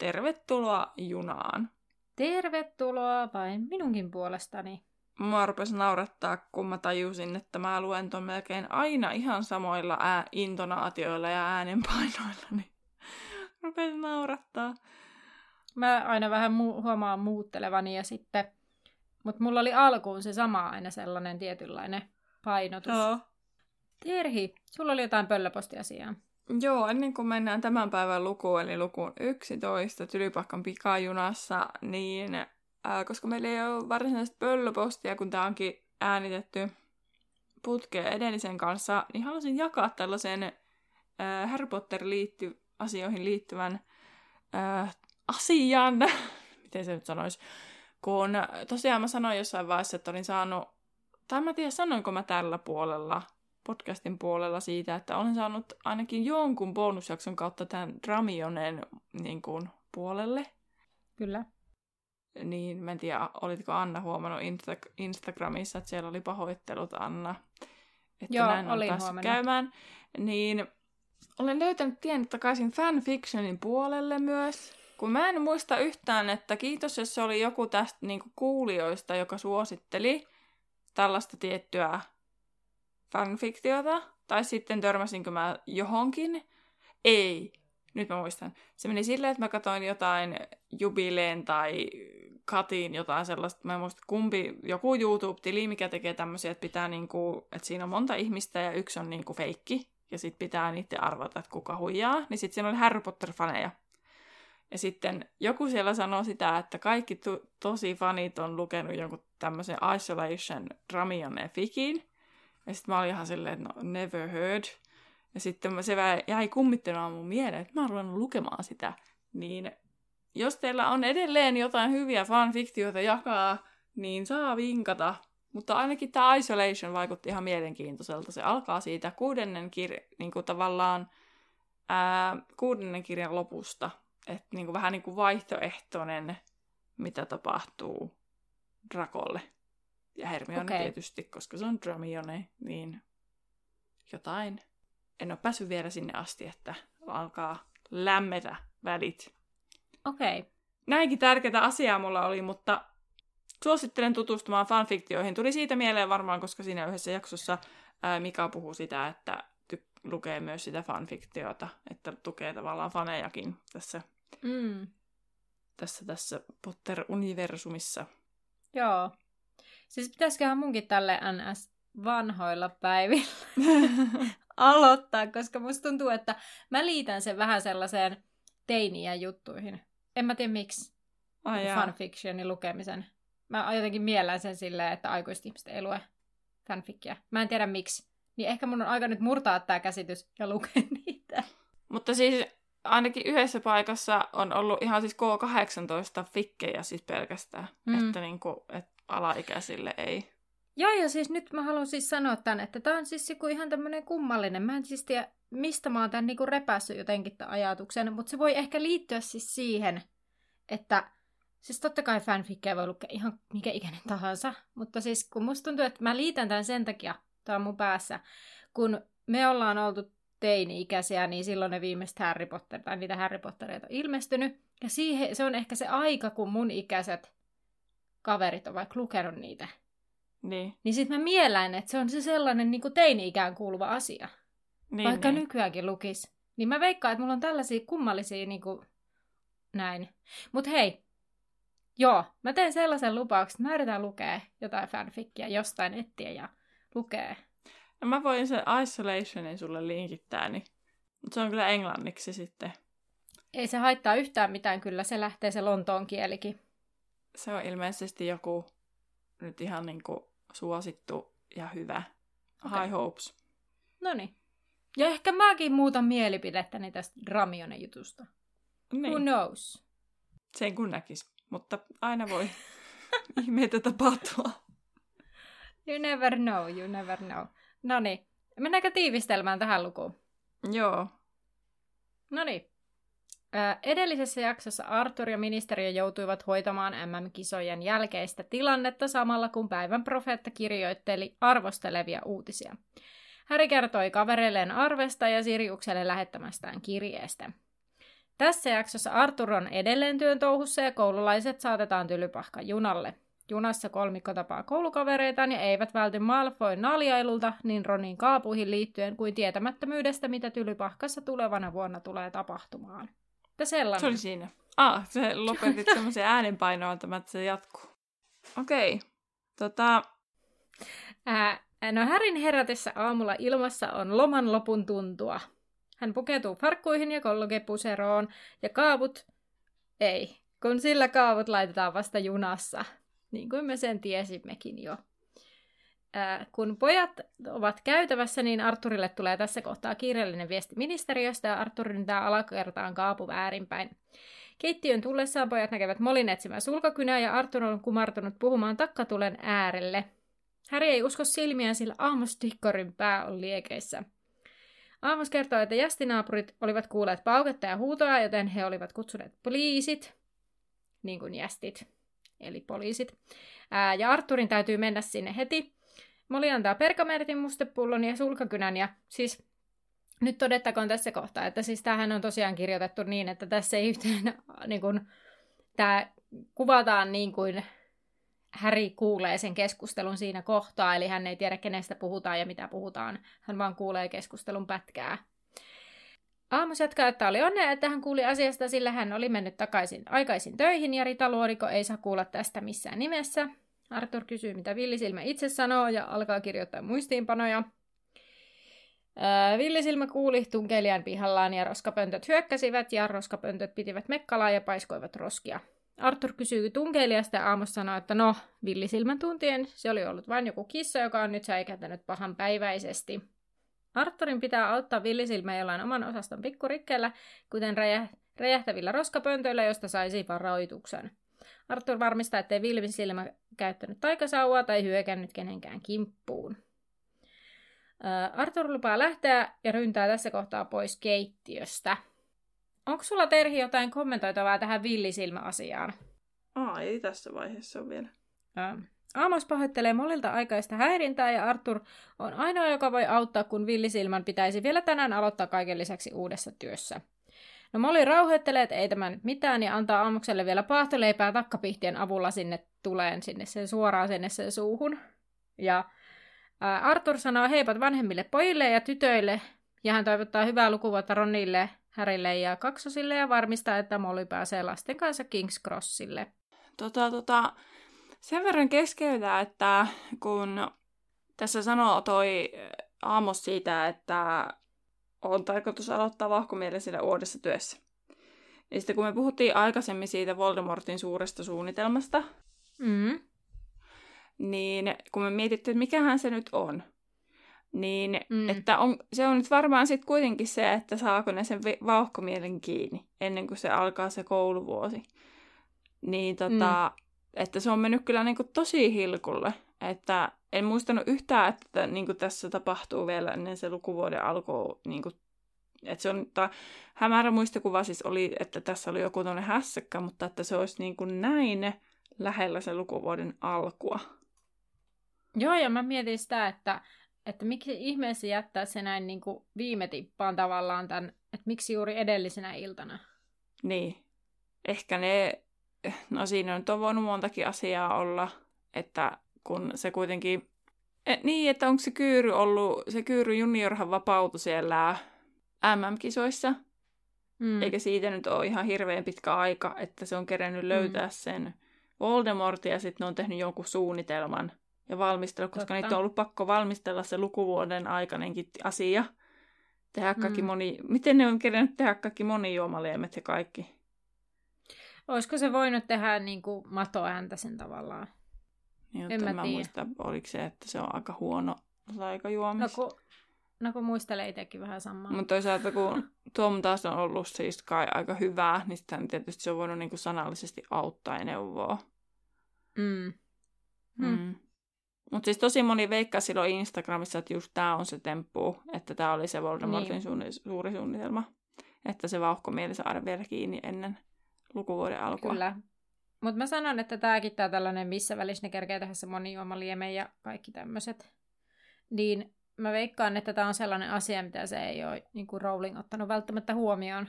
Tervetuloa junaan. Tervetuloa vain minunkin puolestani. Mua rupesi naurattaa, kun mä tajusin, että mä luen ton melkein aina ihan samoilla ää- intonaatioilla ja äänenpainoilla, niin rupesi naurattaa. Mä aina vähän mu- huomaan muuttelevani ja sitten, mutta mulla oli alkuun se sama aina sellainen tietynlainen painotus. Joo. Terhi, sulla oli jotain pöllöpostiasiaa. Joo, ennen kuin mennään tämän päivän lukuun, eli lukuun 11 Tylypahkan pikajunassa, niin ää, koska meillä ei ole varsinaista pöllöpostia, kun tämä onkin äänitetty putkeen edellisen kanssa, niin halusin jakaa tällaisen ää, Harry Potter liitty, asioihin liittyvän ää, asian, miten se nyt sanoisi, kun tosiaan mä sanoin jossain vaiheessa, että olin saanut, tai mä tiedä sanoinko mä tällä puolella, podcastin puolella siitä, että olen saanut ainakin jonkun bonusjakson kautta tämän Dramionen niin kuin, puolelle. Kyllä. Niin, mä en tiedä, olitko Anna huomannut Insta- Instagramissa, että siellä oli pahoittelut Anna. Että Joo, näin on olin huomannut. käymään. Niin olen löytänyt tien takaisin fanfictionin puolelle myös. Kun mä en muista yhtään, että kiitos, jos se oli joku tästä niinku kuulijoista, joka suositteli tällaista tiettyä fanfiktiota. Tai sitten törmäsinkö mä johonkin. Ei. Nyt mä muistan. Se meni silleen, että mä katsoin jotain Jubileen tai Katiin jotain sellaista. Mä en muista kumpi, joku YouTube-tili, mikä tekee tämmöisiä, että pitää niinku, että siinä on monta ihmistä ja yksi on niinku feikki. Ja sit pitää niiden arvata, että kuka huijaa. Niin sit siinä oli Harry Potter-faneja. Ja sitten joku siellä sanoi sitä, että kaikki to- tosi fanit on lukenut jonkun tämmöisen Isolation Dramione fikin. Ja sitten mä olin ihan silleen, että no, never heard. Ja sitten se jäi kummittelemaan mun mieleen, että mä oon ruvennut lukemaan sitä. Niin jos teillä on edelleen jotain hyviä fanfiktioita jakaa, niin saa vinkata. Mutta ainakin tämä Isolation vaikutti ihan mielenkiintoiselta. Se alkaa siitä kuudennen kirjan, niin kuin tavallaan ää, kuudennen kirjan lopusta. Että niin kuin vähän niin kuin vaihtoehtoinen, mitä tapahtuu Drakolle. Ja Hermione Okei. tietysti, koska se on Dramione, niin jotain. En ole päässyt vielä sinne asti, että alkaa lämmetä välit. Okei. Okay. Näinkin tärkeää asiaa mulla oli, mutta suosittelen tutustumaan fanfiktioihin. Tuli siitä mieleen varmaan, koska siinä yhdessä jaksossa ää, Mika puhuu sitä, että ty- lukee myös sitä fanfiktiota, että tukee tavallaan fanejakin tässä, Mm. tässä, tässä Potter-universumissa. Joo. Siis pitäisiköhän munkin tälle NS vanhoilla päivillä aloittaa, koska musta tuntuu, että mä liitän sen vähän sellaiseen teiniä juttuihin. En mä tiedä miksi. Jaa. fanfictionin lukemisen. Mä jotenkin miellän sen silleen, että aikuiset ihmiset ei lue fanfickia. Mä en tiedä miksi. Niin ehkä mun on aika nyt murtaa tämä käsitys ja lukea niitä. Mutta siis ainakin yhdessä paikassa on ollut ihan siis K18 fikkejä siis pelkästään. Mm. Mm. Että niinku, et alaikäisille ei. Joo, ja siis nyt mä haluan siis sanoa tän, että tää on siis joku ihan tämmönen kummallinen. Mä en siis tiedä, mistä mä oon tän niinku repässyt jotenkin tämän ajatuksen, mutta se voi ehkä liittyä siis siihen, että siis totta kai fanfikkejä voi lukea ihan mikä ikäinen tahansa, mutta siis kun musta tuntuu, että mä liitän tämän sen takia, tää on mun päässä, kun me ollaan oltu teini-ikäisiä, niin silloin ne viimeiset Harry Potter, tai niitä Harry Pottereita on ilmestynyt. Ja siihen, se on ehkä se aika, kun mun ikäiset kaverit on vaikka lukenut niitä. Niin. Niin sit mä miellän, että se on se sellainen niin kuin teini-ikään kuuluva asia. niin vaikka niin. nykyäänkin lukis. Niin mä veikkaan, että mulla on tällaisia kummallisia niin kuin, näin. Mut hei, joo, mä teen sellaisen lupauksen, että mä yritän lukea jotain fanfickia jostain etsiä ja lukee. No mä voin sen Isolationin sulle linkittää, niin. Mutta se on kyllä englanniksi sitten. Ei se haittaa yhtään mitään, kyllä se lähtee se Lontoon kielikin. Se on ilmeisesti joku nyt ihan niinku suosittu ja hyvä. Okei. High hopes. Noniin. Ja ehkä mäkin muutan mielipidettäni tästä Dramionen jutusta. Who Niin. knows? Sen kun näkisi. Mutta aina voi ihmeitä tapahtua. You never know, you never know. No niin, mennäänkö tiivistelmään tähän lukuun? Joo. No niin. Edellisessä jaksossa Arthur ja ministeriö joutuivat hoitamaan MM-kisojen jälkeistä tilannetta samalla kun päivän profeetta kirjoitteli arvostelevia uutisia. Häri kertoi kavereilleen arvesta ja Siriukselle lähettämästään kirjeestä. Tässä jaksossa Arthur on edelleen työn touhussa ja koululaiset saatetaan tylypahka junalle. Junassa kolmikko tapaa koulukavereitaan ja eivät välty Malfoyn naljailulta niin Ronin kaapuihin liittyen kuin tietämättömyydestä, mitä tylypahkassa tulevana vuonna tulee tapahtumaan. Että sellainen. Se oli siinä. Ah, se lopetit semmoisen äänenpainoon, että se jatkuu. Okei. Okay. Tota... Ää, no Härin herätessä aamulla ilmassa on loman lopun tuntua. Hän pukeutuu farkkuihin ja kollogepuseroon, ja kaavut... Ei, kun sillä kaavut laitetaan vasta junassa, niin kuin me sen tiesimmekin jo. Ää, kun pojat ovat käytävässä, niin Arturille tulee tässä kohtaa kiireellinen viesti ministeriöstä, ja Arturin tämä alakertaan kaapu väärinpäin. Keittiön tullessaan pojat näkevät Molin etsimään sulkakynää, ja Artur on kumartunut puhumaan takkatulen äärelle. Häri ei usko silmiään, sillä aamustikkorin pää on liekeissä. Aamos kertoo, että jästinaapurit olivat kuulleet pauketta ja huutoa, joten he olivat kutsuneet poliisit, niin kuin jästit, eli poliisit. Ää, ja Arturin täytyy mennä sinne heti. Moli antaa perkamertin mustepullon ja sulkakynän, ja siis nyt todettakoon tässä kohtaa, että siis tämähän on tosiaan kirjoitettu niin, että tässä ei yhteen, niin kuin, tämä kuvataan niin kuin Häri kuulee sen keskustelun siinä kohtaa, eli hän ei tiedä, kenestä puhutaan ja mitä puhutaan. Hän vaan kuulee keskustelun pätkää. Aamus jatkaa, että oli onnea, että hän kuuli asiasta, sillä hän oli mennyt takaisin aikaisin töihin ja Rita Luoriko ei saa kuulla tästä missään nimessä. Arthur kysyy, mitä Villisilmä itse sanoo ja alkaa kirjoittaa muistiinpanoja. Villisilmä kuuli tunkeilijan pihallaan ja roskapöntöt hyökkäsivät ja roskapöntöt pitivät mekkalaa ja paiskoivat roskia. Arthur kysyy tunkeilijasta ja Amos sanoo, että no, villisilmän tuntien se oli ollut vain joku kissa, joka on nyt säikähtänyt pahan päiväisesti. Arthurin pitää auttaa villisilmää jollain oman osaston pikkurikkeellä, kuten räjä- räjähtävillä roskapöntöillä, josta saisi varoituksen. Arthur varmistaa, ettei villisilmä käyttänyt taikasauvaa tai hyökännyt kenenkään kimppuun. Arthur lupaa lähteä ja ryntää tässä kohtaa pois keittiöstä – Onko sulla Terhi jotain kommentoitavaa tähän villisilmäasiaan? Aa, ei tässä vaiheessa ole vielä. Ää. Amos pahoittelee Molilta aikaista häirintää ja Arthur on ainoa, joka voi auttaa, kun villisilmän pitäisi vielä tänään aloittaa kaiken lisäksi uudessa työssä. No Molly rauhoittelee, että ei tämä nyt mitään ja antaa Amokselle vielä paahtoleipää takkapihtien avulla sinne tuleen sinne sen suoraan sinne sen suuhun. Ja ää, Arthur sanoo heipat vanhemmille pojille ja tytöille ja hän toivottaa hyvää lukuvuotta Ronille Härille ja kaksosille ja varmistaa, että Molly pääsee lasten kanssa King's Crossille. Tota, tota, sen verran keskeytää, että kun tässä sanoo toi Aamos siitä, että on tarkoitus aloittaa vahkomielisellä uudessa työssä. Ja sitten kun me puhuttiin aikaisemmin siitä Voldemortin suuresta suunnitelmasta, mm. niin kun me mietittiin, että mikähän se nyt on, niin mm. että on, se on nyt varmaan sitten kuitenkin se, että saako ne sen vauhkomielen kiinni ennen kuin se alkaa se kouluvuosi. Niin tota, mm. että se on mennyt kyllä niinku tosi hilkulle. Että en muistanut yhtään, että niinku tässä tapahtuu vielä ennen se lukuvuoden alkua. Niinku, että se on, ta, hämärä muistikuva siis oli, että tässä oli joku tuonne hässäkkä, mutta että se olisi niinku näin lähellä se lukuvuoden alkua. Joo, ja mä mietin sitä, että että miksi ihmeessä jättää se näin niin kuin viime tippaan tavallaan tämän, että miksi juuri edellisenä iltana? Niin. Ehkä ne, no siinä on voinut montakin asiaa olla, että kun se kuitenkin, et, niin, että onko se Kyyry ollut, se Kyyry juniorhan vapautui siellä MM-kisoissa, mm. eikä siitä nyt ole ihan hirveän pitkä aika, että se on kerennyt löytää mm. sen Voldemortin ja sitten ne on tehnyt jonkun suunnitelman ja valmistella, koska Totta. niitä on ollut pakko valmistella se lukuvuoden aikainenkin asia. Tehdä kaikki mm. moni... Miten ne on kerennyt tehdä kaikki monijuomaliemet ja kaikki? Olisiko se voinut tehdä niin kuin matoääntä sen tavallaan? Niin, en mä, mä muista, oliko se, että se on aika huono juomis. No kun, no kun muistelee itsekin vähän samaa. Mutta toisaalta kun Tom taas on ollut siis kai aika hyvää, niin sitten tietysti se on voinut niinku sanallisesti auttaa ja neuvoa. Mm. Mm. Mm. Mutta siis tosi moni veikkaa silloin Instagramissa, että just tämä on se temppu, että tämä oli se Voldemortin niin. suunni, suuri suunnitelma. Että se vauhkomieli saada vielä kiinni ennen lukuvuoden alkua. Kyllä. Mutta mä sanon, että tämäkin tää tällainen, missä välissä ne kerkee tehdä se monijuomalieme ja kaikki tämmöiset. Niin mä veikkaan, että tämä on sellainen asia, mitä se ei ole niin kuin Rowling ottanut välttämättä huomioon.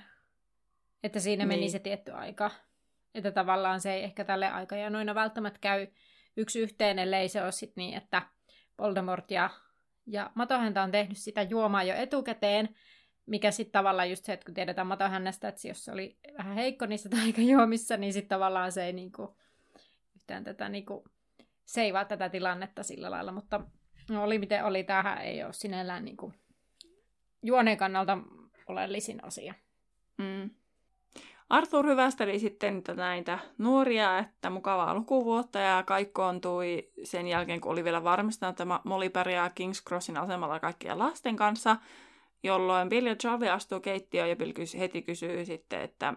Että siinä meni niin. se tietty aika. Että tavallaan se ei ehkä tälle aikajanoina välttämättä käy yksi yhteen, ellei se ole sit niin, että Voldemort ja, ja Matohäntä on tehnyt sitä juomaa jo etukäteen, mikä sitten tavallaan just se, että kun tiedetään Matohännästä, että jos se oli vähän heikko niissä taikajuomissa, niin sitten tavallaan se ei niinku, yhtään tätä niinku, seivaa tätä tilannetta sillä lailla, mutta no, oli miten oli, tähän ei ole sinällään niinku, juoneen kannalta oleellisin asia. Mm. Arthur hyvästeli sitten näitä nuoria, että mukavaa lukuvuotta ja kaikkoontui sen jälkeen, kun oli vielä varmistanut, että Molly pärjää King's Crossin asemalla kaikkien lasten kanssa, jolloin Bill ja Charlie astuu keittiöön ja Bill heti kysyy sitten, että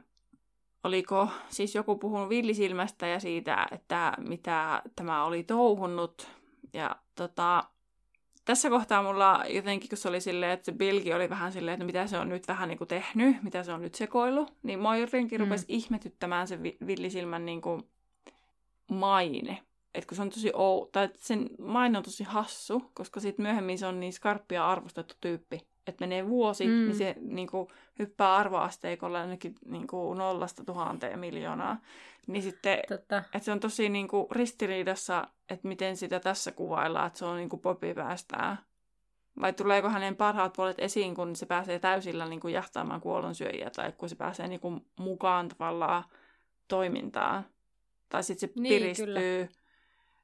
oliko siis joku puhunut villisilmästä ja siitä, että mitä tämä oli touhunnut. Ja tota, tässä kohtaa mulla jotenkin, kun se oli silleen, että se Bilgi oli vähän silleen, että mitä se on nyt vähän niin kuin tehnyt, mitä se on nyt sekoillut, niin mua jotenkin mm. rupesi ihmetyttämään se villisilmän niin kuin maine. Että kun se on tosi ou, tai sen maine on tosi hassu, koska sitten myöhemmin se on niin skarppia arvostettu tyyppi. Että menee vuosi, mm. niin se niin kuin, hyppää arvoasteikolla ainakin niin kuin, nollasta tuhanteen miljoonaa. Niin sitten, Totta. että se on tosi niin kuin, ristiriidassa, että miten sitä tässä kuvaillaan, että se on niin kuin popi päästää. Vai tuleeko hänen parhaat puolet esiin, kun se pääsee täysillä niin kuin jahtaamaan kuollonsyöjiä, tai kun se pääsee niin kuin, mukaan tavallaan toimintaan. Tai sitten se niin, piristyy, kyllä.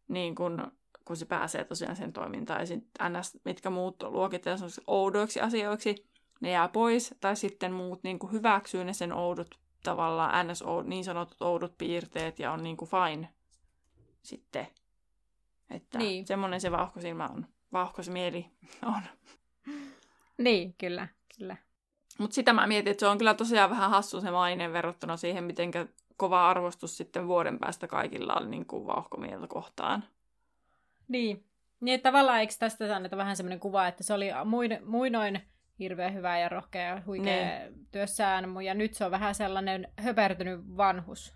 niin kuin, kun se pääsee tosiaan sen toimintaan. Ja sitten ns, mitkä muut luokitellaan oudoiksi asioiksi, ne jää pois. Tai sitten muut niin kuin hyväksyy ne sen oudot tavallaan ns. niin sanotut oudot piirteet ja on niin kuin fine sitten. Että niin. semmoinen se vauhkosilmä on. Vauhkosmieli on. Niin, kyllä, kyllä. Mutta sitä mä mietin, että se on kyllä tosiaan vähän hassu se maine verrattuna siihen, miten kova arvostus sitten vuoden päästä kaikilla oli niin kuin vauhkomieltä kohtaan. Niin. Niin, että tavallaan eikö tästä anneta vähän semmoinen kuva, että se oli muinoin hirveän hyvä ja rohkea ja huikea niin. työssään, ja nyt se on vähän sellainen höpertynyt vanhus.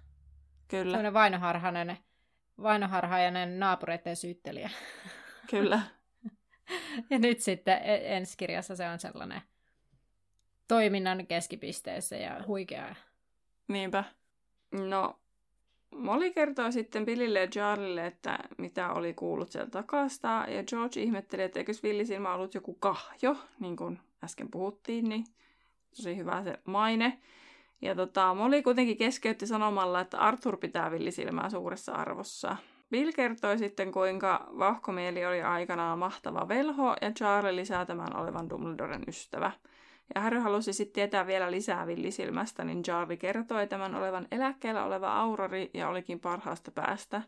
Kyllä. Sellainen vainoharhainen, vainoharhainen naapureiden syyttelijä. Kyllä. ja nyt sitten e- ensi kirjassa se on sellainen toiminnan keskipisteessä ja huikea. Niinpä. No, Molly kertoo sitten Billille ja Charlille, että mitä oli kuullut sieltä takasta, ja George ihmetteli, että eikös Villisilmä ollut joku kahjo, niin kuin äsken puhuttiin, niin tosi hyvä se maine. Ja tota, Molly kuitenkin keskeytti sanomalla, että Arthur pitää villisilmää suuressa arvossa. Bill kertoi sitten, kuinka vahkomieli oli aikanaan mahtava velho ja Charlie lisää tämän olevan Dumbledoren ystävä. Ja Harry halusi sitten tietää vielä lisää villisilmästä, niin Charlie kertoi tämän olevan eläkkeellä oleva aurori ja olikin parhaasta päästä.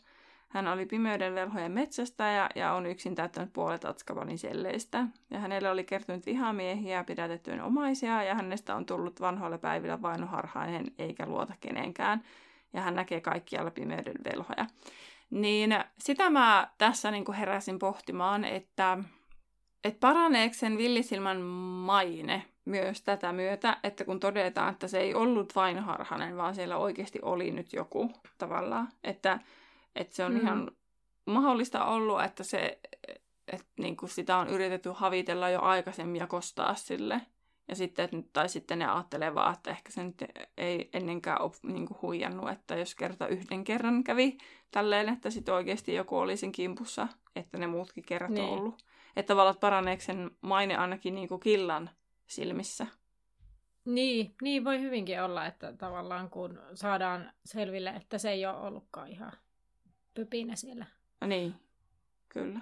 Hän oli pimeyden velhojen metsästäjä ja on yksin täyttänyt puolet Atskabanin selleistä. Ja hänelle oli kertynyt vihamiehiä, pidätettyjen omaisia ja hänestä on tullut vanhoilla päivillä vainoharhainen eikä luota kenenkään. Ja hän näkee kaikkialla pimeyden velhoja. Niin sitä mä tässä niin heräsin pohtimaan, että, että paraneeko sen villisilmän maine myös tätä myötä, että kun todetaan, että se ei ollut vain harhanen, vaan siellä oikeasti oli nyt joku tavallaan, että, että se on mm. ihan mahdollista ollut, että, se, että niin kuin sitä on yritetty havitella jo aikaisemmin ja kostaa sille. Ja sitten, että, tai sitten ne ajattelee vaan, että ehkä se nyt ei ennenkään ole niin kuin huijannut, että jos kerta yhden kerran kävi tälleen, että sitten oikeasti joku oli sen kimpussa, että ne muutkin kerrat niin. on ollut. Että tavallaan paraneeko sen maine ainakin niin kuin killan silmissä. Niin, niin voi hyvinkin olla, että tavallaan kun saadaan selville, että se ei ole ollutkaan ihan pöpinä siellä. Niin, kyllä.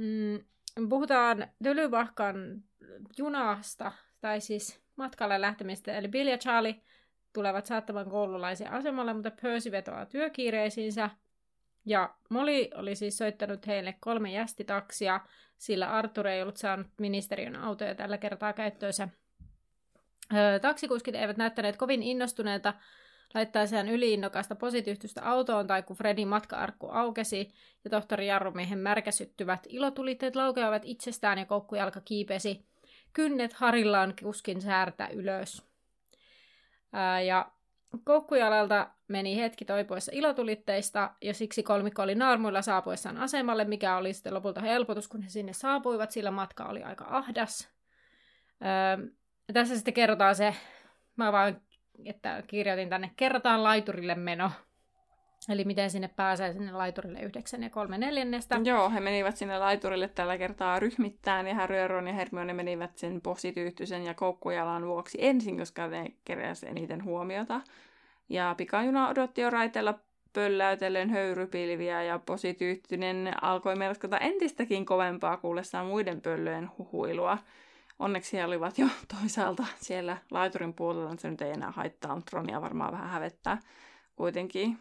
Mm, puhutaan Tylyvahkan junasta, tai siis matkalle lähtemistä. Eli Bill ja Charlie tulevat saattamaan koululaisia asemalle, mutta Percy vetoaa työkiireisiinsä. Ja Molly oli siis soittanut heille kolme jästitaksia, sillä Arthur ei ollut saanut ministeriön autoja tällä kertaa käyttöönsä. Öö, taksikuskit eivät näyttäneet kovin innostuneita laittaessaan yliinnokasta posityyhtystä autoon tai kun Fredin matka-arkku aukesi ja tohtori Jarrumiehen märkäsyttyvät ilotulitteet laukeavat itsestään ja koukkujalka kiipesi kynnet harillaan kuskin säärtä ylös. Ää, ja koukkujalalta meni hetki toipuessa ilotulitteista ja siksi kolmikko oli naarmuilla saapuessaan asemalle, mikä oli sitten lopulta helpotus, kun he sinne saapuivat, sillä matka oli aika ahdas. Öö, tässä sitten kerrotaan se, mä vaan että kirjoitin tänne, kerrotaan laiturille meno. Eli miten sinne pääsee sinne laiturille yhdeksän ja kolme neljännestä. Joo, he menivät sinne laiturille tällä kertaa ryhmittäin, ja Harry, Ron ja Hermione menivät sen posityyhtyisen ja koukkujalan vuoksi ensin, koska ne keräsivät eniten huomiota. Ja pikajuna odotti jo raiteella pölläytellen höyrypilviä, ja posityyhtyinen alkoi melskata entistäkin kovempaa kuullessaan muiden pöllöjen huhuilua. Onneksi he olivat jo toisaalta siellä laiturin puolella, se nyt ei enää haittaa, mutta Ronia varmaan vähän hävettää kuitenkin.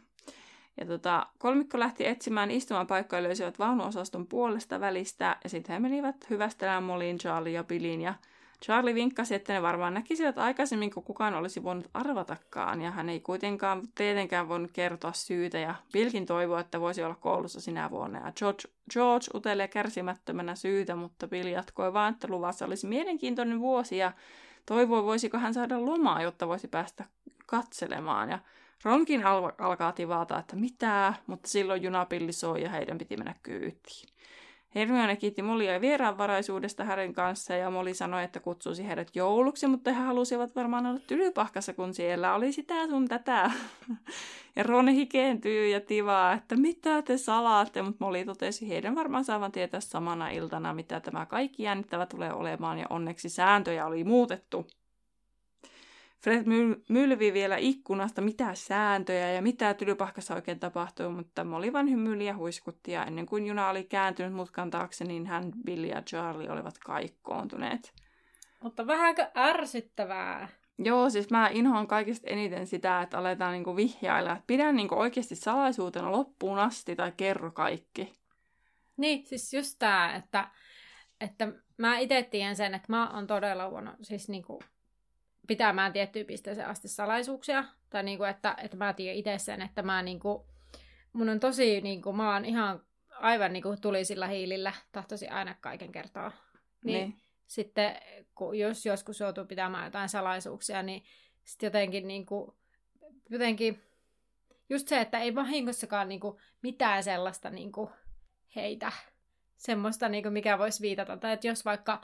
Ja tota, kolmikko lähti etsimään istumapaikkoja ja löysivät vaunuosaston puolesta välistä, ja sitten he menivät hyvästelemään Molin, Charlie ja Billin, ja Charlie vinkkasi, että ne varmaan näkisivät aikaisemmin, kun kukaan olisi voinut arvatakaan, ja hän ei kuitenkaan tietenkään voinut kertoa syytä, ja Billkin toivoi, että voisi olla koulussa sinä vuonna, ja George, George utelee kärsimättömänä syytä, mutta Bill jatkoi vaan, että luvassa olisi mielenkiintoinen vuosi, ja toivoi, voisiko hän saada lomaa, jotta voisi päästä katselemaan, ja Ronkin al- alkaa tivata, että mitä, mutta silloin junapilli soi ja heidän piti mennä kyytiin. Hermione kiitti Molia vieraanvaraisuudesta hänen kanssa ja Moli sanoi, että kutsuisi heidät jouluksi, mutta he halusivat varmaan olla tylypahkassa, kun siellä oli sitä sun tätä. Ja Ron hikeentyy ja tivaa, että mitä te salaatte, mutta Moli totesi heidän varmaan saavan tietää samana iltana, mitä tämä kaikki jännittävä tulee olemaan ja onneksi sääntöjä oli muutettu. Fred mylvi vielä ikkunasta, mitä sääntöjä ja mitä tylypahkassa oikein tapahtuu, mutta Molly vain hymyili ja huiskutti ja ennen kuin juna oli kääntynyt mutkan taakse, niin hän, Billy ja Charlie olivat kaikkoontuneet. Mutta vähänkö ärsyttävää? Joo, siis mä inhoan kaikista eniten sitä, että aletaan niinku vihjailla, että pidän niinku oikeasti salaisuutena loppuun asti tai kerro kaikki. Niin, siis just tää, että, että mä itse tiedän sen, että mä oon todella huono, siis niinku pitämään tiettyyn pisteeseen asti salaisuuksia. Tai niinku, että, että mä tiedän itse sen, että mä niinku, mun on tosi, niinku, mä oon ihan aivan niinku tulisilla hiilillä, tahtoisin aina kaiken kertaa. Niin, niin. sitten kun jos joskus joutuu pitämään jotain salaisuuksia, niin sitten jotenkin, niinku, jotenkin just se, että ei vahingossakaan niinku mitään sellaista niinku heitä. Semmoista, niinku, mikä voisi viitata. Tai että jos vaikka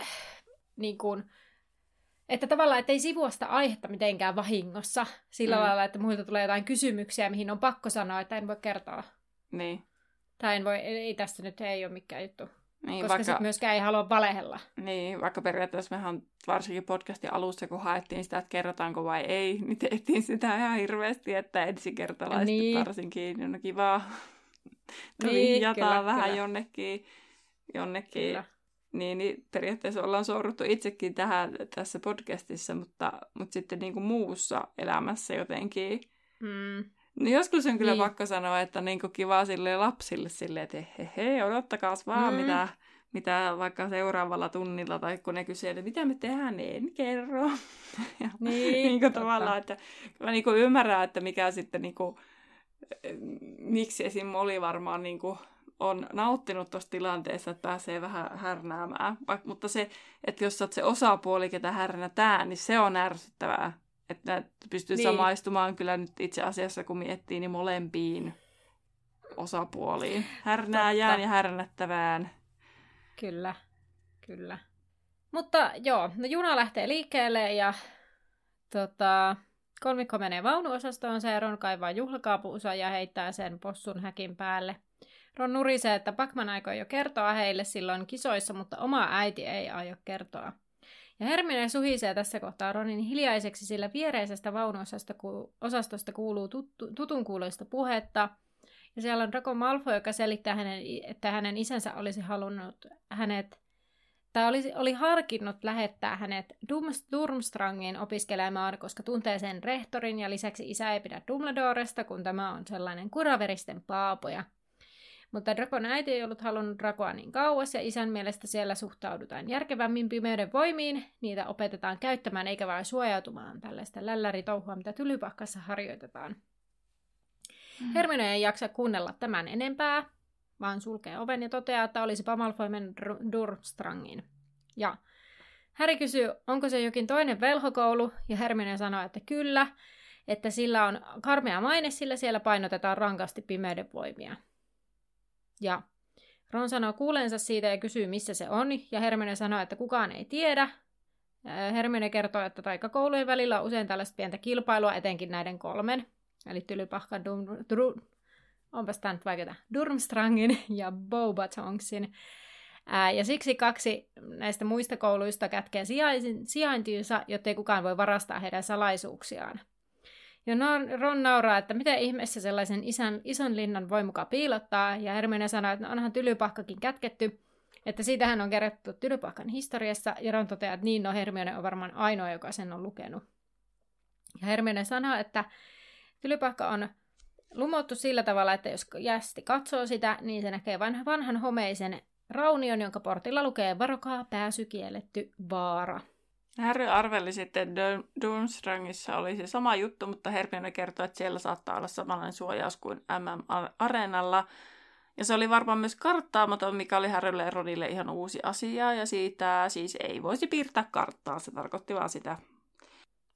äh, niin kuin, että tavallaan, että ei sivuosta aihetta mitenkään vahingossa sillä mm. lailla, että muilta tulee jotain kysymyksiä, mihin on pakko sanoa, että en voi kertoa. Niin. Tai en voi, ei tässä nyt ei ole mikään juttu. Niin, koska vaikka, myöskään ei halua valehella. Niin, vaikka periaatteessa mehän varsinkin podcastin alussa, kun haettiin sitä, että kerrotaanko vai ei, niin tehtiin sitä ihan hirveästi, että ensikertalaiset niin. varsinkin, niin on kivaa. Tuli niin, jataa vähän kyllä. jonnekin, jonnekin kyllä niin, niin periaatteessa ollaan sorruttu itsekin tähän tässä podcastissa, mutta, mutta sitten niin kuin muussa elämässä jotenkin. Mm. No joskus on kyllä niin. pakko sanoa, että niin kuin kiva sille lapsille sille, että he, he odottakaa vaan mm. mitä, mitä vaikka seuraavalla tunnilla tai kun ne kysyy, että mitä me tehdään, niin en kerro. ja niin, niin kuin tavallaan, että mä niin kuin ymmärrän, että mikä sitten niin kuin, miksi esim. oli varmaan niin kuin on nauttinut tuosta tilanteesta, että pääsee vähän härnäämään. Vaik- mutta se, että jos olet se osapuoli, ketä härnätään, niin se on ärsyttävää. Että pystyy niin. samaistumaan kyllä nyt itse asiassa, kun miettii, niin molempiin osapuoliin. Härnääjään ja härnättävään. Kyllä, kyllä. Mutta joo, no juna lähtee liikkeelle ja tota, kolmikko menee vaunuosastoon, se Ron kaivaa ja heittää sen possun häkin päälle – Ron nurisee, että Pakman aikoi jo kertoa heille silloin kisoissa, mutta oma äiti ei aio kertoa. Ja Hermione suhisee tässä kohtaa Ronin hiljaiseksi, sillä viereisestä vaunuosastosta kuuluu tuttu, kuuloista puhetta. Ja siellä on Draco Malfoy, joka selittää, hänen, että hänen isänsä olisi halunnut hänet, tai olisi, oli harkinnut lähettää hänet Durmstrangiin opiskelemaan, koska tuntee sen rehtorin ja lisäksi isä ei pidä Dumbledoresta, kun tämä on sellainen kuraveristen paapoja. Mutta Drakon äiti ei ollut halunnut Drakoa niin kauas, ja isän mielestä siellä suhtaudutaan järkevämmin pimeyden voimiin. Niitä opetetaan käyttämään eikä vain suojautumaan tällaista lälläritouhua, mitä tylypahkassa harjoitetaan. Mm. Hermione ei jaksa kuunnella tämän enempää, vaan sulkee oven ja toteaa, että olisi Malfoy mennyt Durmstrangin. Ja Harry kysyy, onko se jokin toinen velhokoulu, ja Hermione sanoo, että kyllä, että sillä on karmea maine, sillä siellä painotetaan rankasti pimeyden voimia. Ja Ron sanoo kuuleensa siitä ja kysyy, missä se on, ja Hermione sanoo, että kukaan ei tiedä. Hermione kertoo, että taikakoulujen välillä on usein tällaista pientä kilpailua, etenkin näiden kolmen, eli Tylypahka, Dum, Dru, onpas tämä nyt vaikeaa, Durmstrangin ja Bobatongsin. Ja siksi kaksi näistä muista kouluista kätkee sijaintiinsa, jottei kukaan voi varastaa heidän salaisuuksiaan. Ja Ron nauraa, että miten ihmeessä sellaisen isän, ison linnan voi mukaan piilottaa, ja Hermione sanoo, että no onhan tylypahkakin kätketty, että siitähän on kerrottu tylypahkan historiassa, ja Ron toteaa, että niin, no Hermione on varmaan ainoa, joka sen on lukenut. Ja Hermione sanoo, että tylypahka on lumottu sillä tavalla, että jos jästi katsoo sitä, niin se näkee vanhan homeisen raunion, jonka portilla lukee varokaa pääsy kielletty vaara. Harry arveli sitten, että Durmstrangissa oli se sama juttu, mutta Hermione kertoi, että siellä saattaa olla samanlainen suojaus kuin MM-areenalla. Ja se oli varmaan myös karttaamaton, mikä oli Harrylle ja Ronille ihan uusi asia, ja siitä siis ei voisi piirtää karttaa, se tarkoitti vaan sitä.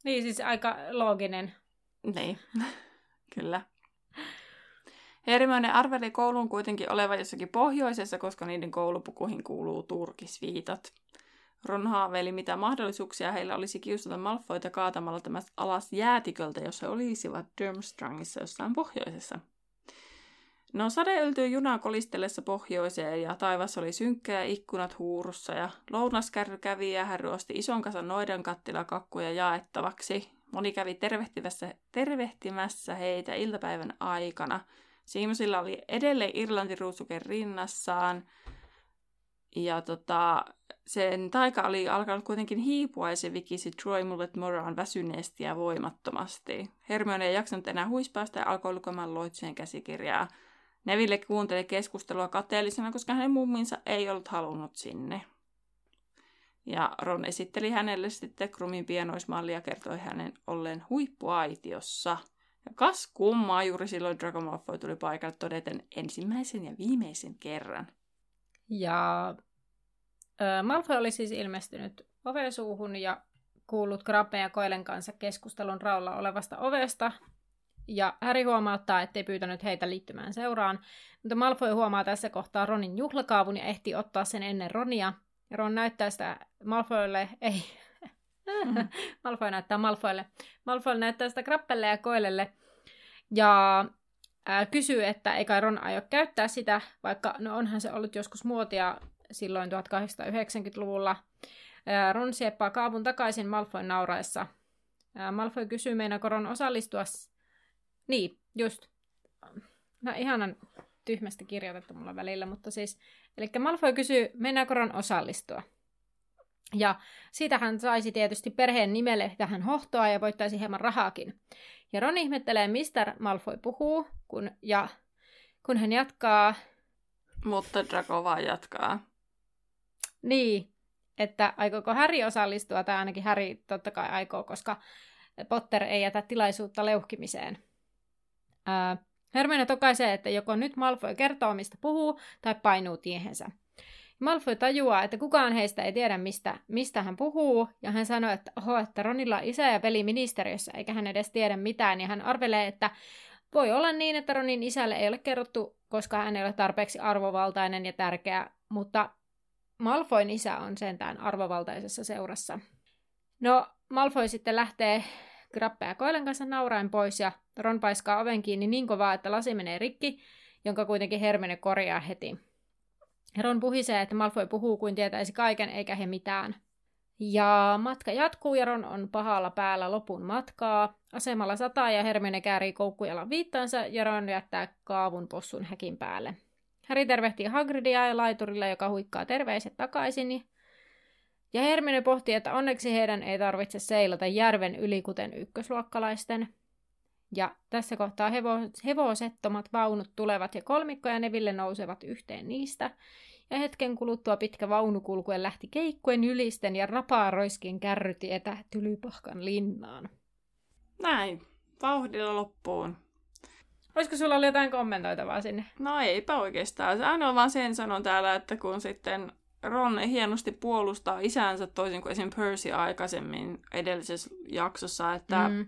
Niin, siis aika looginen. Niin, kyllä. Hermione arveli koulun kuitenkin olevan jossakin pohjoisessa, koska niiden koulupukuihin kuuluu turkisviitat. Ron haaveili, mitä mahdollisuuksia heillä olisi kiusata Malfoita kaatamalla tämä alas jäätiköltä, jos he olisivat Durmstrangissa jossain pohjoisessa. No sade yltyi junan kolistellessa pohjoiseen ja taivas oli synkkä ja ikkunat huurussa ja lounaskärry kävi ja hän ruosti ison kasan noiden kattilakakkuja jaettavaksi. Moni kävi tervehtimässä, tervehtimässä heitä iltapäivän aikana. Siimosilla oli edelleen Irlantiruusuke rinnassaan ja tota, sen taika oli alkanut kuitenkin hiipua ja se vikisi Troy Mullet Moraan väsyneesti ja voimattomasti. Hermione ei jaksanut enää huispausta ja alkoi lukemaan Loitsujen käsikirjaa. Neville kuunteli keskustelua kateellisena, koska hänen mumminsa ei ollut halunnut sinne. Ja Ron esitteli hänelle sitten Krumin pienoismalli ja kertoi hänen olleen huippuaitiossa. Ja kas kummaa juuri silloin Draco Malfoy tuli paikalle todeten ensimmäisen ja viimeisen kerran. Ja Malfoy oli siis ilmestynyt ovesuuhun ja kuullut Grappen ja Koilen kanssa keskustelun raulla olevasta ovesta. Ja Harry huomauttaa, ettei pyytänyt heitä liittymään seuraan, mutta Malfoy huomaa tässä kohtaa Ronin juhlakaavun ja ehti ottaa sen ennen Ronia. Ron näyttää sitä Malfoylle, ei, mm. Malfoy näyttää Malfoylle. Malfoy näyttää sitä Grappelle ja Koilelle. Ja ää, kysyy, että eikä Ron aio käyttää sitä, vaikka no onhan se ollut joskus muotia silloin 1890-luvulla. Ron sieppaa kaavun takaisin Malfoyn nauraessa. Malfoy kysyy, meinaako Ron osallistua... Niin, just. No ihanan tyhmästi kirjoitettu mulla välillä, mutta siis... Eli Malfoy kysyy, meinaako Ron osallistua. Ja siitä hän saisi tietysti perheen nimelle tähän hohtoa ja voittaisi hieman rahaakin. Ja Ron ihmettelee, mistä Malfoy puhuu, kun, ja kun hän jatkaa... Mutta Draco vaan jatkaa. Niin, että aikooko Häri osallistua, tai ainakin Häri totta kai aikoo, koska Potter ei jätä tilaisuutta leuhkimiseen. Ää, Hermione tokaisee, että joko nyt Malfoy kertoo, mistä puhuu, tai painuu tiehensä. Malfoy tajuaa, että kukaan heistä ei tiedä, mistä, mistä hän puhuu, ja hän sanoo, että, oho, että Ronilla on isä ja veli ministeriössä, eikä hän edes tiedä mitään, ja hän arvelee, että voi olla niin, että Ronin isälle ei ole kerrottu, koska hän ei ole tarpeeksi arvovaltainen ja tärkeä, mutta Malfoyn isä on sentään arvovaltaisessa seurassa. No, Malfoy sitten lähtee Grappe ja Koilen kanssa nauraen pois ja Ron paiskaa oven kiinni niin kovaa, että lasi menee rikki, jonka kuitenkin Hermione korjaa heti. Ron puhisee, että Malfoy puhuu kuin tietäisi kaiken eikä he mitään. Ja matka jatkuu ja Ron on pahalla päällä lopun matkaa. Asemalla sataa ja Hermione käärii koukkujalan viittansa ja Ron jättää kaavun possun häkin päälle. Harry tervehtii Hagridia ja laiturilla, joka huikkaa terveiset takaisin. Ja Hermione pohtii, että onneksi heidän ei tarvitse seilata järven yli, kuten ykkösluokkalaisten. Ja tässä kohtaa hevo- hevosettomat vaunut tulevat ja kolmikko ja Neville nousevat yhteen niistä. Ja hetken kuluttua pitkä vaunukulkuen lähti keikkuen ylisten ja rapaaroiskin kärrytietä Tylypahkan linnaan. Näin, vauhdilla loppuun. Olisiko sulla ollut jotain kommentoitavaa sinne? No eipä oikeastaan. Ainoa vaan sen sanon täällä, että kun sitten Ron hienosti puolustaa isänsä toisin kuin esim. Percy aikaisemmin edellisessä jaksossa, että mm.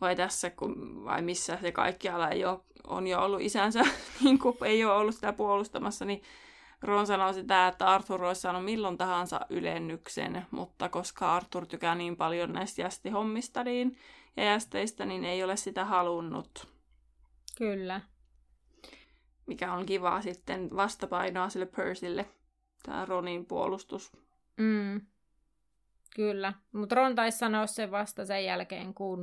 vai tässä kun, vai missä se kaikkialla ei ole, on jo ollut isänsä, niin kuin ei ole ollut sitä puolustamassa, niin Ron sanoi sitä, että Arthur olisi saanut milloin tahansa ylennyksen, mutta koska Arthur tykää niin paljon näistä jästihommista niin, ja jästeistä, niin ei ole sitä halunnut. Kyllä. Mikä on kiva sitten vastapainoa sille Percylle, tämä Ronin puolustus. Mm. Kyllä, mutta Ron taisi sanoa sen vasta sen jälkeen, kun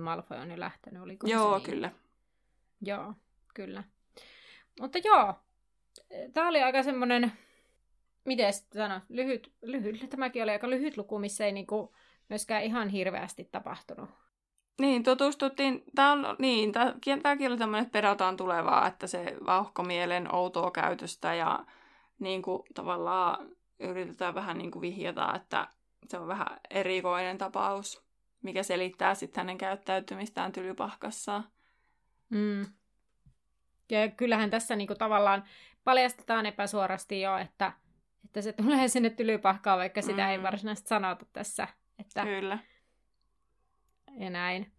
Malfoy on jo lähtenyt. Oliko joo, niin? kyllä. Joo, kyllä. Mutta joo, tämä oli aika semmoinen, miten sano, lyhyt, lyhyt, tämäkin oli aika lyhyt luku, missä ei niinku myöskään ihan hirveästi tapahtunut. Niin, tutustuttiin, tämä on, niin, tämäkin oli tämmöinen, että pedataan tulevaa, että se vauhkomielen outoa käytöstä ja niin kuin, tavallaan yritetään vähän niin kuin vihjata, että se on vähän erikoinen tapaus, mikä selittää sitten hänen käyttäytymistään tylypahkassa. Mm. Ja kyllähän tässä niinku tavallaan paljastetaan epäsuorasti jo, että, että se tulee sinne tylypahkaan, vaikka sitä mm. ei varsinaisesti sanota tässä. Että... Kyllä. Ja näin.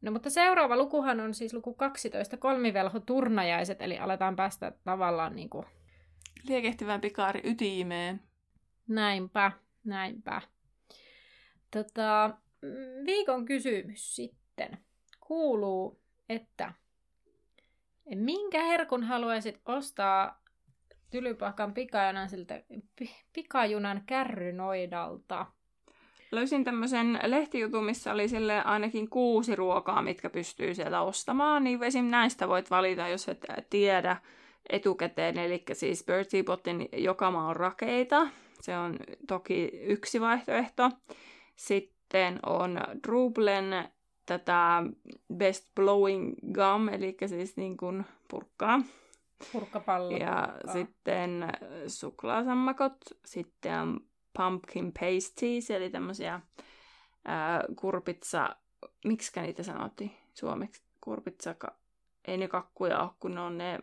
No mutta seuraava lukuhan on siis luku 12, kolmivelho turnajaiset, eli aletaan päästä tavallaan niin kuin... Liekehtivän pikaari ytimeen. Näinpä, näinpä. Tota, mm, viikon kysymys sitten kuuluu, että minkä herkun haluaisit ostaa Tylypahkan pikajunan, siltä, pikajunan kärrynoidalta? Löysin tämmöisen lehtijutun, missä oli sille ainakin kuusi ruokaa, mitkä pystyy sieltä ostamaan. Niin esim. näistä voit valita, jos et tiedä etukäteen. Eli siis Bertie Bottin jokama on rakeita. Se on toki yksi vaihtoehto. Sitten on Drublen tätä Best Blowing Gum, eli siis niin kuin purkkaa. Purkkapallo. Ja purkkaa. sitten suklaasammakot, sitten pumpkin pasties, eli tämmöisiä ää, kurpitsa, miksi niitä sanottiin suomeksi? Kurpitsa, ei ne kakkuja ole, kun ne on ne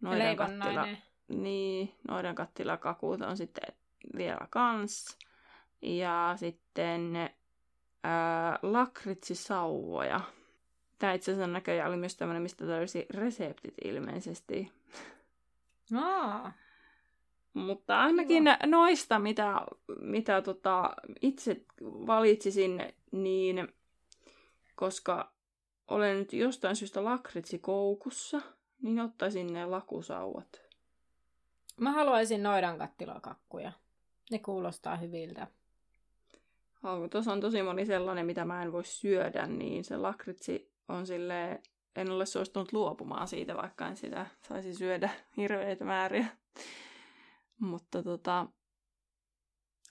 noiden kattila, niin, noiden kattilakakut on sitten vielä kans. Ja sitten ää, lakritsisauvoja. Tämä itse asiassa näköjään oli myös tämmöinen, mistä löysi reseptit ilmeisesti. Aa. Mutta ainakin Kiva. noista, mitä, mitä tota, itse valitsisin, niin koska olen nyt jostain syystä lakritsikoukussa, niin ottaisin ne lakusauvat. Mä haluaisin noidan kattilakakkuja. Ne kuulostaa hyviltä. Oh, tuossa on tosi moni sellainen, mitä mä en voi syödä, niin se lakritsi on sille en ole suostunut luopumaan siitä, vaikka en sitä saisi syödä hirveitä määriä. Mutta tota,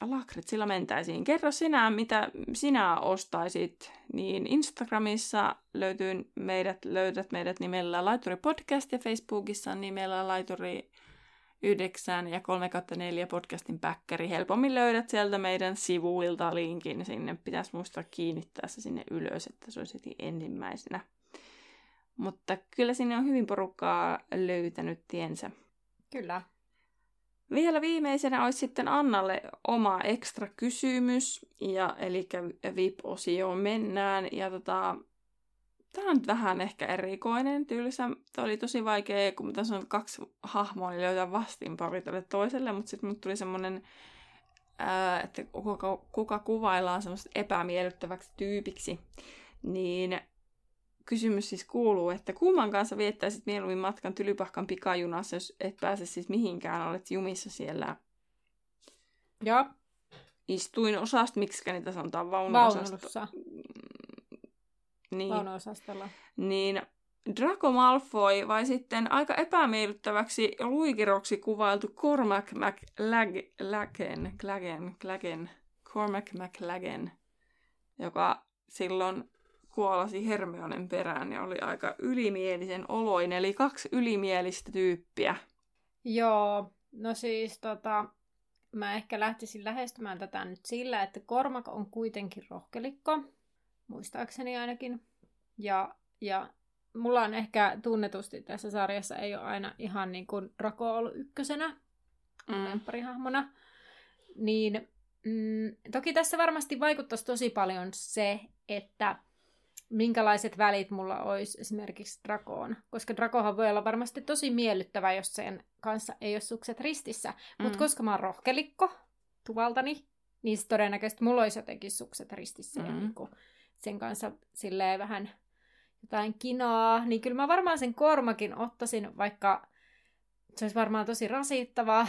lakritsilla mentäisiin. Kerro sinä, mitä sinä ostaisit. Niin Instagramissa löytyy meidät, löydät meidät nimellä Laituri Podcast ja Facebookissa nimellä Laituri 9 ja 3 4 podcastin päkkäri. Helpommin löydät sieltä meidän sivuilta linkin. Sinne pitäisi muistaa kiinnittää se sinne ylös, että se olisi ensimmäisenä. Mutta kyllä sinne on hyvin porukkaa löytänyt tiensä. Kyllä. Vielä viimeisenä olisi sitten Annalle oma ekstra kysymys, ja, eli VIP-osioon mennään. Ja tota, tämä on vähän ehkä erikoinen, tylsä. Tämä oli tosi vaikea, kun tässä on kaksi hahmoa, niin löytää vastinpari tälle toiselle, mutta sitten tuli semmoinen, että kuka, kuka kuvaillaan semmoista epämiellyttäväksi tyypiksi. Niin kysymys siis kuuluu, että kumman kanssa viettäisit mieluummin matkan Tylypahkan pikajunassa, jos et pääse siis mihinkään, olet jumissa siellä. Joo. Istuin osasta, miksi niitä sanotaan vaunuosasta. Niin. Vaunuosastolla. Niin Draco Malfoy vai sitten aika epämiellyttäväksi luikiroksi kuvailtu Cormac McLagen, Cormac McLagen, joka silloin kuolasi Hermionen perään ja oli aika ylimielisen oloinen, eli kaksi ylimielistä tyyppiä. Joo, no siis tota, mä ehkä lähtisin lähestymään tätä nyt sillä, että Kormak on kuitenkin rohkelikko, muistaakseni ainakin. Ja, ja mulla on ehkä tunnetusti tässä sarjassa ei ole aina ihan niin kuin Draco ollut ykkösenä, mm. parihahmona. Niin mm, toki tässä varmasti vaikuttaisi tosi paljon se, että minkälaiset välit mulla olisi esimerkiksi Drakoon. Koska Drakohan voi olla varmasti tosi miellyttävä, jos sen kanssa ei ole sukset ristissä. Mm. Mutta koska mä oon rohkelikko tuvaltani, niin todennäköisesti mulla olisi jotenkin sukset ristissä mm. ja niin sen kanssa silleen vähän jotain kinaa. Niin kyllä mä varmaan sen kormakin ottaisin, vaikka se olisi varmaan tosi rasittavaa,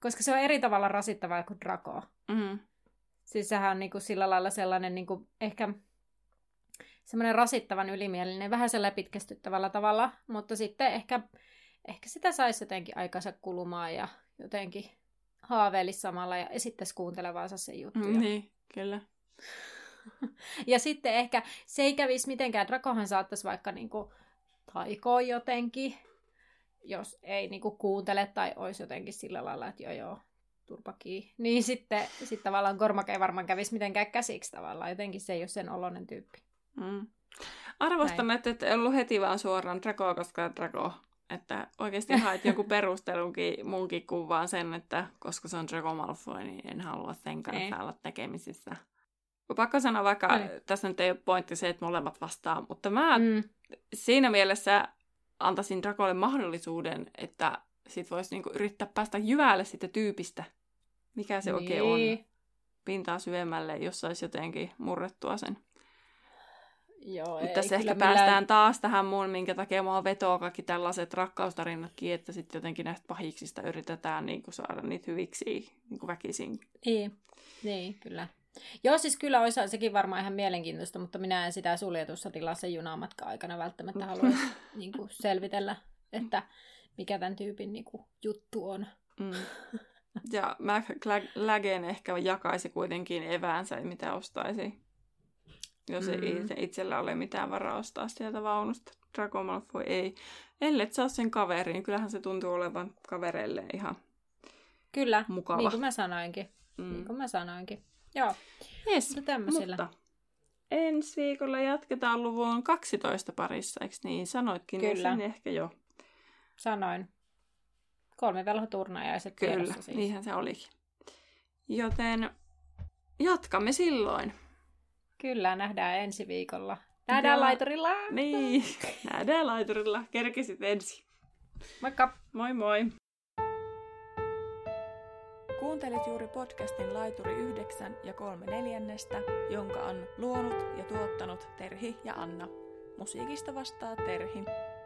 koska se on eri tavalla rasittavaa kuin Draco. Mm. Siis sehän on niinku sillä lailla sellainen niinku ehkä semmoinen rasittavan ylimielinen, vähän sellainen pitkästyttävällä tavalla, mutta sitten ehkä, ehkä sitä saisi jotenkin aikansa kulumaan ja jotenkin haaveilisi samalla ja esittäisi kuuntelevansa se juttu. Mm, niin, kyllä. ja sitten ehkä se ei kävisi mitenkään, Drakohan saattaisi vaikka niinku taikoa jotenkin, jos ei niinku kuuntele tai olisi jotenkin sillä lailla, että joo joo, turpakii. Niin sitten sit tavallaan Kormak ei varmaan kävisi mitenkään käsiksi tavallaan, jotenkin se ei ole sen oloinen tyyppi. Mm. Arvostan, Näin. että et ollut heti vaan suoraan Draco, koska Draco. Että oikeasti hait joku perustelunkin munkin kuvaan sen, että koska se on Draco Malfoy, niin en halua sen kanssa ei. olla tekemisissä. Pakko sanoa vaikka, ei. tässä nyt ei ole pointti se, että molemmat vastaan, mutta mä mm. siinä mielessä antaisin Dracolle mahdollisuuden, että sit voisi niinku yrittää päästä jyvälle sitä tyypistä, mikä se niin. oikein on, niin. pintaa syvemmälle, jos saisi jotenkin murrettua sen. Joo, Mutta tässä ehkä millään... päästään taas tähän mun, minkä takia mua vetoo kaikki tällaiset rakkaustarinatkin, että sitten jotenkin näistä pahiksista yritetään niin kuin saada niitä hyviksi niin kuin väkisin. Niin, niin, kyllä. Joo, siis kyllä olisi sekin varmaan ihan mielenkiintoista, mutta minä en sitä suljetussa tilassa junamatka aikana välttämättä haluaisi niin kuin selvitellä, että mikä tämän tyypin niin kuin, juttu on. Mm. Ja McLagen ehkä jakaisi kuitenkin eväänsä, mitä ostaisi jos ei itsellä ole mitään varaa ostaa sieltä vaunusta. Draco Malfoy ei. Ellei saa sen kaveriin, niin kyllähän se tuntuu olevan kavereille ihan Kyllä, mukava. niin kuin mä sanoinkin. Mm. Niin kuin mä sanoinkin. Joo, yes, mutta ensi viikolla jatketaan luvun 12 parissa, eikö niin? Sanoitkin Kyllä. sen ehkä jo. Sanoin. Kolme velhoturnajaiset Kyllä, siis. niinhän se olikin. Joten jatkamme silloin. Kyllä, nähdään ensi viikolla. Nähdään ja... laiturilla! Niin, nähdään laiturilla. Kerkesit ensi. Moikka! Moi moi! Kuuntelit juuri podcastin Laituri 9 ja 3 neljännestä, jonka on luonut ja tuottanut Terhi ja Anna. Musiikista vastaa Terhi.